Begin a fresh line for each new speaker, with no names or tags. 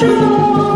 wonderful.